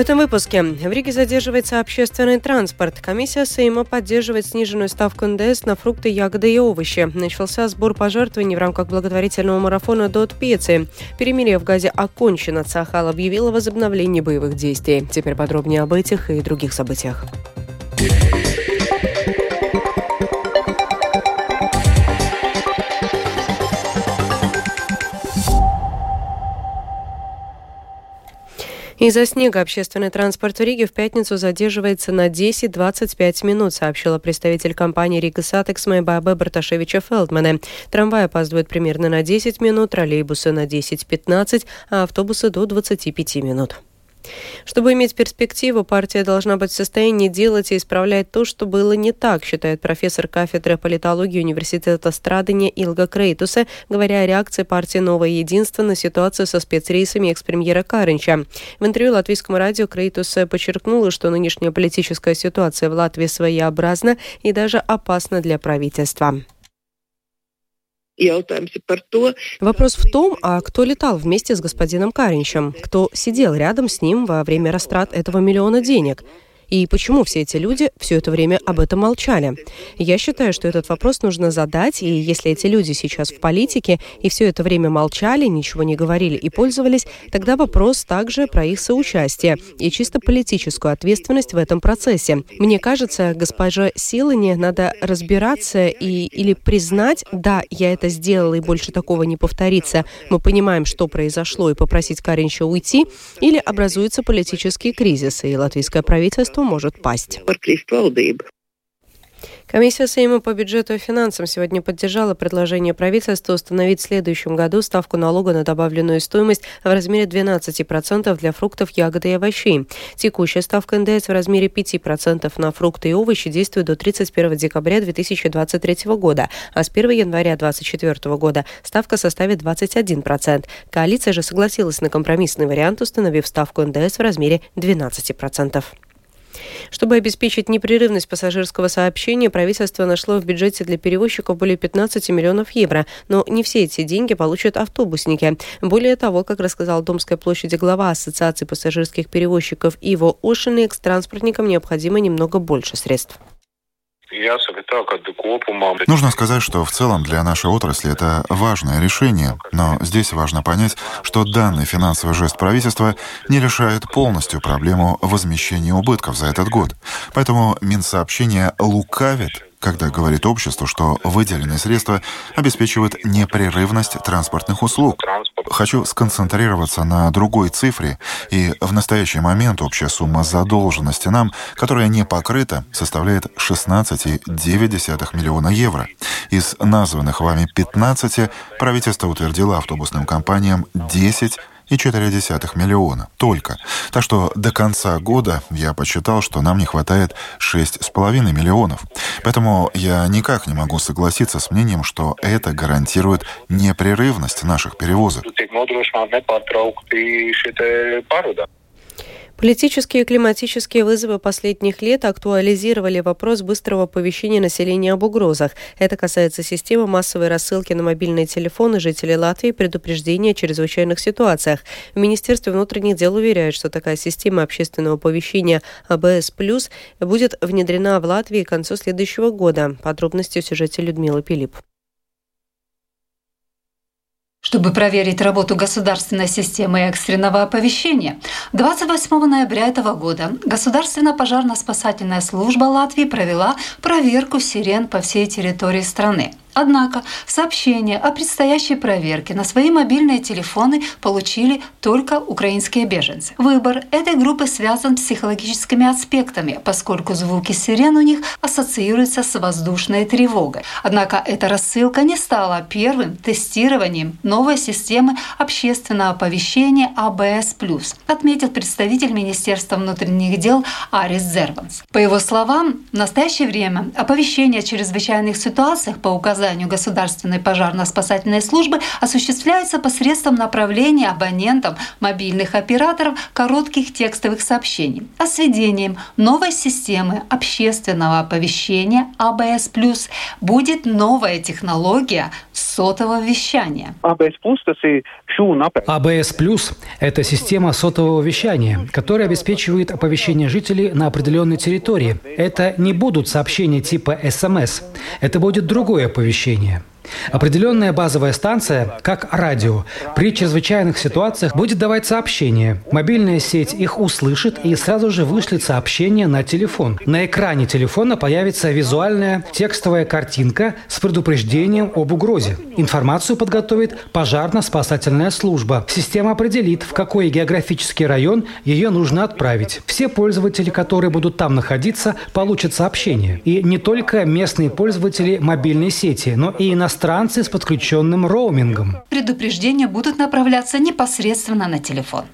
Этом выпуске в Риге задерживается общественный транспорт. Комиссия Сейма поддерживает сниженную ставку НДС на фрукты, ягоды и овощи. Начался сбор пожертвований в рамках благотворительного марафона «Дот Пиццы». Перемирие в Газе окончено. Цахал объявил о возобновлении боевых действий. Теперь подробнее об этих и других событиях. Из-за снега общественный транспорт в Риге в пятницу задерживается на 10-25 минут, сообщила представитель компании Rīgas satiksme Баба Барташевича-Фелдмане. Трамвай опаздывает примерно на 10 минут, троллейбусы на 10-15, а автобусы до 25 минут. Чтобы иметь перспективу, партия должна быть в состоянии делать и исправлять то, что было не так, считает профессор кафедры политологии Университета Страдыня Илга Крейтусе, говоря о реакции партии «Новое единство» на ситуацию со спецрейсами экс-премьера Каринча. В интервью латвийскому радио Крейтус подчеркнула, что нынешняя политическая ситуация в Латвии своеобразна и даже опасна для правительства. Вопрос в том, а кто летал вместе с господином Каринчем? Кто сидел рядом с ним во время растрат этого миллиона денег? И почему все эти люди все это время об этом молчали? Я считаю, что этот вопрос нужно задать, и если эти люди сейчас в политике и все это время молчали, ничего не говорили и пользовались, тогда вопрос также про их соучастие и чисто политическую ответственность в этом процессе. Мне кажется, госпожа Силане надо разбираться и или признать, да, я это сделала и больше такого не повторится, мы понимаем, что произошло, и попросить Каринча уйти, или образуется политический кризис, и латвийское правительство правительству может пасть. Комиссия Сейма по бюджету и финансам сегодня поддержала предложение правительства установить в следующем году ставку налога на добавленную стоимость в размере 12% для фруктов, ягод и овощей. Текущая ставка НДС в размере 5% на фрукты и овощи действует до 31 декабря 2023 года, а с 1 января 2024 года ставка составит 21%. Коалиция же согласилась на компромиссный вариант, установив ставку НДС в размере 12%. Чтобы обеспечить непрерывность пассажирского сообщения, правительство нашло в бюджете для перевозчиков более 15 миллионов евро. Но не все эти деньги получат автобусники. Более того, как рассказал Домской площади глава Ассоциации пассажирских перевозчиков Иво Ошинекс, транспортникам необходимо немного больше средств. Нужно сказать, что в целом для нашей отрасли это важное решение, но здесь важно понять, что данный финансовый жест правительства не решает полностью проблему возмещения убытков за этот год. Поэтому Минсообщение лукавит когда говорит обществу, что выделенные средства обеспечивают непрерывность транспортных услуг. Хочу сконцентрироваться на другой цифре, и в настоящий момент общая сумма задолженности нам, которая не покрыта, составляет 16,9 миллиона евро. Из названных вами 15 правительство утвердило автобусным компаниям 10 2,4 миллиона только. Так что до конца года я посчитал, что нам не хватает 6,5 миллионов. Поэтому я никак не могу согласиться с мнением, что это гарантирует непрерывность наших перевозок. Политические и климатические вызовы последних лет актуализировали вопрос быстрого оповещения населения об угрозах. Это касается системы массовой рассылки на мобильные телефоны жителей Латвии предупреждения о чрезвычайных ситуациях. В Министерстве внутренних дел уверяют, что такая система общественного оповещения АБС+, будет внедрена в Латвии к концу следующего года. Подробности в сюжете Людмилы Пилип. Чтобы проверить работу государственной системы экстренного оповещения, 28 ноября этого года Государственная пожарно-спасательная служба Латвии провела проверку сирен по всей территории страны. Однако сообщения о предстоящей проверке на свои мобильные телефоны получили только украинские беженцы. Выбор этой группы связан с психологическими аспектами, поскольку звуки сирен у них ассоциируются с воздушной тревогой. Однако эта рассылка не стала первым тестированием новой системы общественного оповещения АБС+, отметил представитель Министерства внутренних дел Арис Зерванс. По его словам, в настоящее время оповещение о чрезвычайных ситуациях по указанию указанию Государственной пожарно-спасательной службы осуществляется посредством направления абонентам мобильных операторов коротких текстовых сообщений. А с введением новой системы общественного оповещения АБС+, будет новая технология сотового вещания. АБС Плюс – это система сотового вещания, которая обеспечивает оповещение жителей на определенной территории. Это не будут сообщения типа СМС. Это будет другое оповещение. Определенная базовая станция, как радио, при чрезвычайных ситуациях будет давать сообщения. Мобильная сеть их услышит и сразу же вышлет сообщение на телефон. На экране телефона появится визуальная текстовая картинка с предупреждением об угрозе. Информацию подготовит пожарно-спасательная служба. Система определит, в какой географический район ее нужно отправить. Все пользователи, которые будут там находиться, получат сообщение. И не только местные пользователи мобильной сети, но и иностранные иностранцы с подключенным роумингом. Предупреждения будут направляться непосредственно на телефон.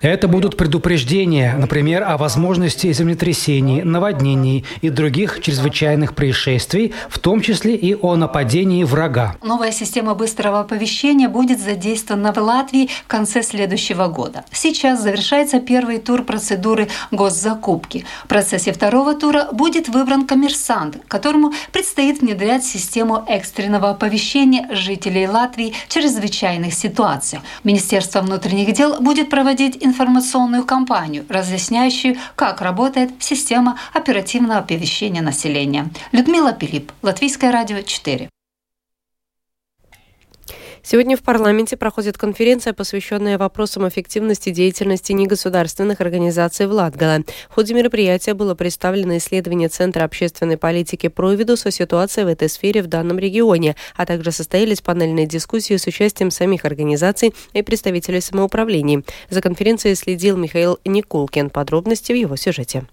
Это будут предупреждения, например, о возможности землетрясений, наводнений и других чрезвычайных происшествий, в том числе и о нападении врага. Новая система быстрого оповещения будет задействована в Латвии в конце следующего года. Сейчас завершается первый тур процедуры госзакупки. В процессе второго тура будет выбран коммерсант, которому предстоит внедрять систему экстренного оповещения жителей Латвии в чрезвычайных ситуациях. Министерство внутренних дел будет проводить проводить информационную кампанию, разъясняющую, как работает система оперативного оповещения населения. Людмила Пилип, Латвийское радио 4. Сегодня в парламенте проходит конференция, посвященная вопросам эффективности деятельности негосударственных организаций в Латгале. В ходе мероприятия было представлено исследование Центра общественной политики Провидус о ситуации в этой сфере в данном регионе, а также состоялись панельные дискуссии с участием самих организаций и представителей самоуправлений. За конференцией следил Михаил Никулкин. Подробности в его сюжете.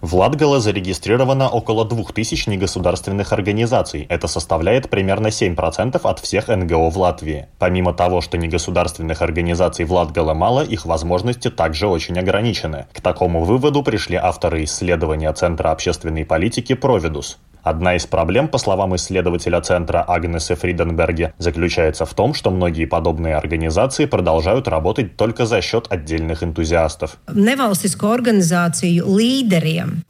В Латгале зарегистрировано около 2000 негосударственных организаций. Это составляет примерно 7% от всех НГО в Латвии. Помимо того, что негосударственных организаций в Латгале мало, их возможности также очень ограничены. К такому выводу пришли авторы исследования Центра общественной политики «Провидус». Одна из проблем, по словам исследователя центра Агнесы Фриденберге, заключается в том, что многие подобные организации продолжают работать только за счет отдельных энтузиастов.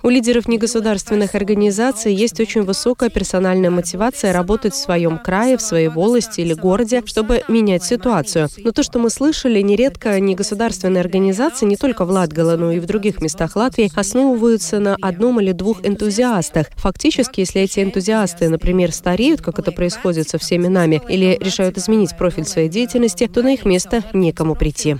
У лидеров негосударственных организаций есть очень высокая персональная мотивация работать в своем крае, в своей волости или городе, чтобы менять ситуацию. Но то, что мы слышали, нередко негосударственные организации не только в Латгале, но и в других местах Латвии основываются на одном или двух энтузиастах. Фактически если эти энтузиасты, например, стареют, как это происходит со всеми нами, или решают изменить профиль своей деятельности, то на их место некому прийти.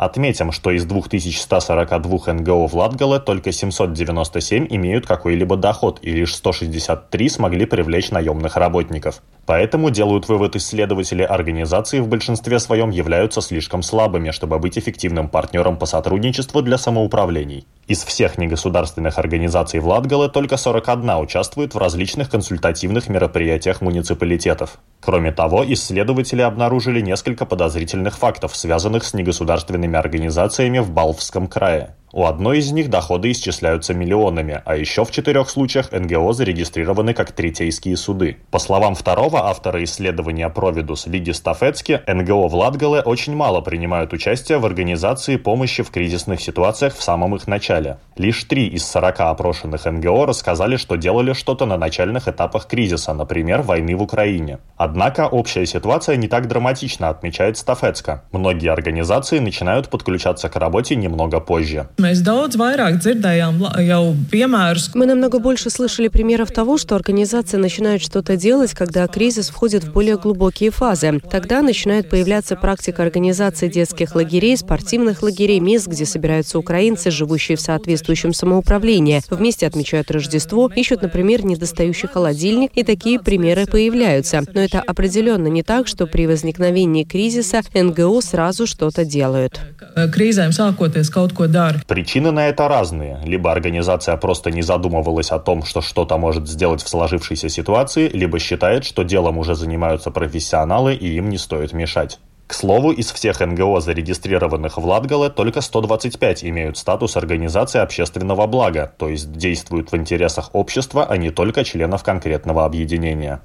Отметим, что из 2142 НГО в Латгале только 797 имеют какой-либо доход, и лишь 163 смогли привлечь наемных работников. Поэтому, делают вывод исследователи, организации в большинстве своем являются слишком слабыми, чтобы быть эффективным партнером по сотрудничеству для самоуправлений. Из всех негосударственных организаций в Латгале только 41 участвует в различных консультативных мероприятиях муниципалитетов. Кроме того, исследователи обнаружили несколько подозрительных фактов, связанных с негосударственными организациями в Балвском крае. У одной из них доходы исчисляются миллионами, а еще в четырех случаях НГО зарегистрированы как третейские суды. По словам второго автора исследования Провидус Лиги Стафецки, НГО в Латгале очень мало принимают участие в организации помощи в кризисных ситуациях в самом их начале. Лишь три из 40 опрошенных НГО рассказали, что делали что-то на начальных этапах кризиса, например, войны в Украине. Однако общая ситуация не так драматична, отмечает Стафецка. Многие организации начинают подключаться к работе немного позже. Mēs daudz vairāk dzirdējām jau piemērus. Мы намного больше слышали примеров того, что организация начинает что-то делать, когда кризис входит в более глубокие фазы. Тогда начинает появляться практика организации детских лагерей, спортивных лагерей, мест, где собираются украинцы, живущие в соответствующем самоуправлении. Вместе отмечают Рождество, ищут, например, недостающий холодильник, и такие примеры появляются. Но это определенно не так, что при возникновении кризиса НГО сразу что-то делают. Кризēm sākoties kaut ko dara. Причины на это разные. Либо организация просто не задумывалась о том, что что-то может сделать в сложившейся ситуации, либо считает, что делом уже занимаются профессионалы и им не стоит мешать. К слову, из всех НГО, зарегистрированных в Латгале, только 125 имеют статус организации общественного блага, то есть действуют в интересах общества, а не только членов конкретного объединения.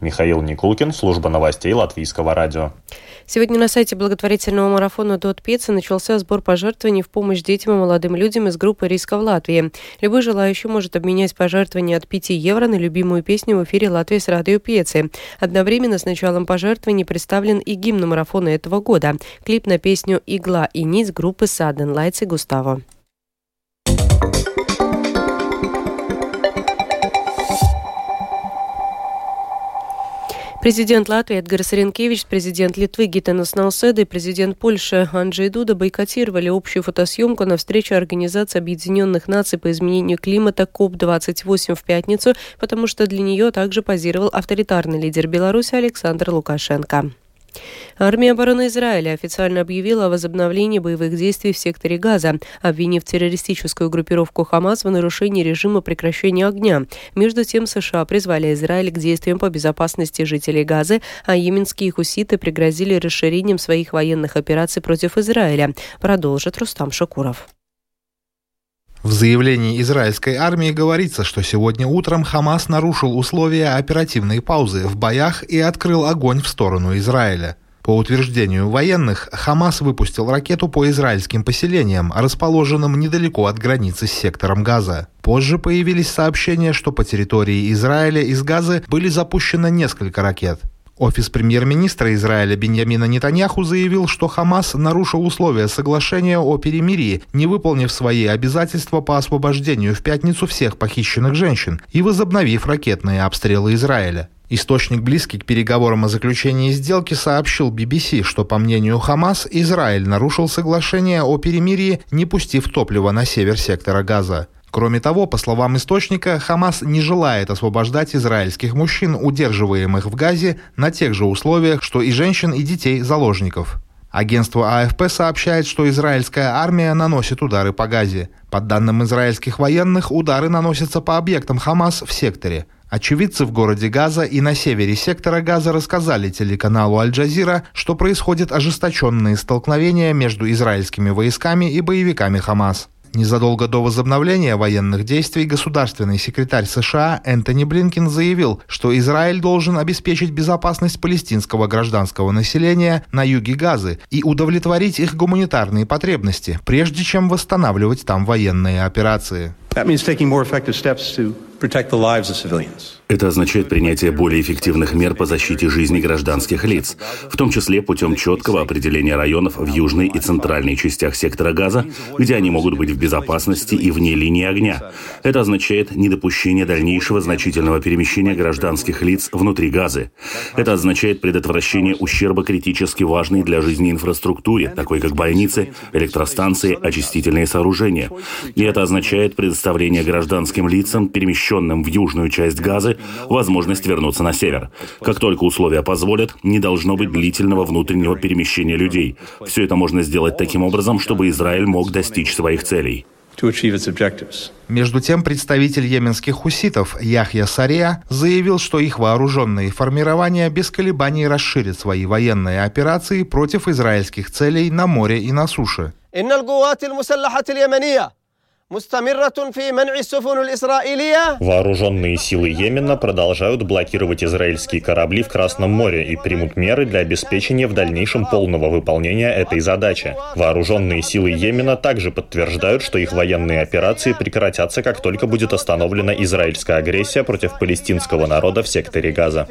Михаил Никулкин, служба новостей Латвийского радио. Сегодня на сайте благотворительного марафона «Дот Пеца» начался сбор пожертвований в помощь детям и молодым людям из группы «Риска в Латвии». Любой желающий может обменять пожертвования от 5 евро на любимую песню в эфире Латвии с радио Пецы. Одновременно с началом пожертвований представлен и гимн марафона этого года. Клип на песню «Игла и нить» группы «Саден Лайц и Густаво. Президент Латвии Эдгар Ринкевич, президент Литвы Гитанас Науседа и президент Польши Анджей Дуда бойкотировали общую фотосъемку на встрече Организации Объединенных Наций по изменению климата КОП-28 в пятницу, потому что для нее также позировал авторитарный лидер Беларуси Александр Лукашенко. Армия обороны Израиля официально объявила о возобновлении боевых действий в секторе Газа, обвинив террористическую группировку Хамас в нарушении режима прекращения огня. Между тем, США призвали Израиль к действиям по безопасности жителей Газы, а йеменские хуситы пригрозили расширением своих военных операций против Израиля. Продолжит Рустам Шакуров. В заявлении израильской армии говорится, что сегодня утром Хамас нарушил условия оперативной паузы в боях и открыл огонь в сторону Израиля. По утверждению военных, Хамас выпустил ракету по израильским поселениям, расположенным недалеко от границы с сектором Газа. Позже появились сообщения, что по территории Израиля из Газы были запущено несколько ракет. Офис премьер-министра Израиля Беньямина Нетаньяху заявил, что Хамас нарушил условия соглашения о перемирии, не выполнив свои обязательства по освобождению в пятницу всех похищенных женщин и возобновив ракетные обстрелы Израиля. Источник, близкий к переговорам о заключении сделки, сообщил BBC, что, по мнению Хамас, Израиль нарушил соглашение о перемирии, не пустив топливо на север сектора Газа. Кроме того, по словам источника, Хамас не желает освобождать израильских мужчин, удерживаемых в Газе, на тех же условиях, что и женщин и детей заложников. Агентство АФП сообщает, что израильская армия наносит удары по Газе. По данным израильских военных, удары наносятся по объектам Хамас в секторе. Очевидцы в городе Газа и на севере сектора Газа рассказали телеканалу Аль-Джазира, что происходят ожесточенные столкновения между израильскими войсками и боевиками Хамас. Незадолго до возобновления военных действий государственный секретарь США Энтони Блинкин заявил, что Израиль должен обеспечить безопасность палестинского гражданского населения на юге Газы и удовлетворить их гуманитарные потребности, прежде чем восстанавливать там военные операции. That means. Это означает принятие более эффективных мер по защите жизни гражданских лиц, в том числе путем четкого определения районов в южной и центральной частях сектора газа, где они могут быть в безопасности и вне линии огня. Это означает недопущение дальнейшего значительного перемещения гражданских лиц внутри газы. Это означает предотвращение ущерба критически важной для жизни инфраструктуре, такой как больницы, электростанции, очистительные сооружения. И это означает предоставление гражданским лицам, перемещенным в южную часть газы, возможность вернуться на север. Как только условия позволят, не должно быть длительного внутреннего перемещения людей. Все это можно сделать таким образом, чтобы Израиль мог достичь своих целей. Между тем, представитель йеменских хуситов Яхья Сария заявил, что их вооруженные формирования без колебаний расширят свои военные операции против израильских целей на море и на суше. Вооруженные силы Йемена продолжают блокировать израильские корабли в Красном море и примут меры для обеспечения в дальнейшем полного выполнения этой задачи. Вооруженные силы Йемена также подтверждают, что их военные операции прекратятся, как только будет остановлена израильская агрессия против палестинского народа в секторе Газа.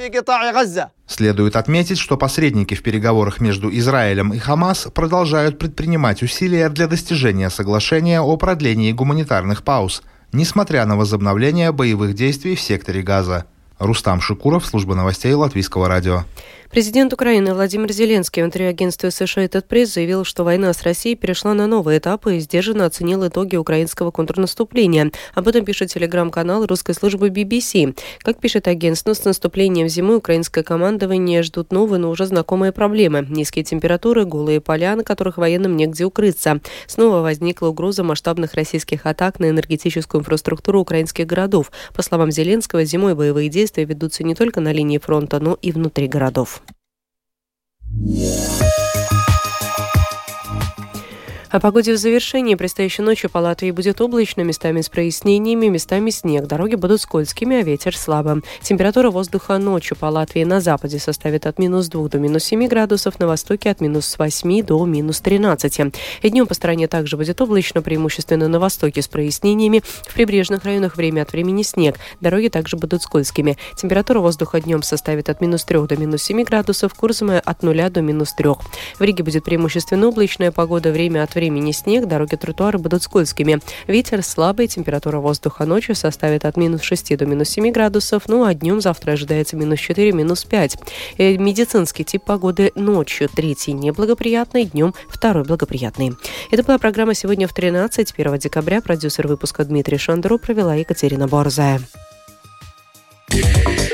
Следует отметить, что посредники в переговорах между Израилем и Хамас продолжают предпринимать усилия для достижения соглашения о продлении гуманитарных пауз, несмотря на возобновление боевых действий в секторе Газа. Рустам Шикуров, служба новостей Латвийского радио. Президент Украины Владимир Зеленский в интервью США «Этот пресс» заявил, что война с Россией перешла на новый этап и сдержанно оценил итоги украинского контрнаступления. Об этом пишет телеграм-канал русской службы BBC. Как пишет агентство, с наступлением зимы украинское командование ждут новые, но уже знакомые проблемы. Низкие температуры, голые поля, на которых военным негде укрыться. Снова возникла угроза масштабных российских атак на энергетическую инфраструктуру украинских городов. По словам Зеленского, зимой боевые действия ведутся не только на линии фронта, но и внутри городов. Yeah. О погоде в завершении. Предстоящей ночью по Латвии будет облачно, местами с прояснениями, местами снег. Дороги будут скользкими, а ветер слабым. Температура воздуха ночью по Латвии на западе составит от минус 2 до минус 7 градусов, на востоке от минус 8 до минус 13. И днем по стране также будет облачно, преимущественно на востоке с прояснениями. В прибрежных районах время от времени снег. Дороги также будут скользкими. Температура воздуха днем составит от минус 3 до минус 7 градусов, Курсами от 0 до минус 3. В Риге будет преимущественно облачная погода, время от времени снег, дороги тротуары будут скользкими. Ветер слабый, температура воздуха ночью составит от минус 6 до минус 7 градусов, ну а днем завтра ожидается минус 4, минус 5. Э, медицинский тип погоды ночью третий неблагоприятный, днем второй благоприятный. Это была программа сегодня в 13, 1 декабря. Продюсер выпуска Дмитрий Шандро провела Екатерина Борзая. Yeah.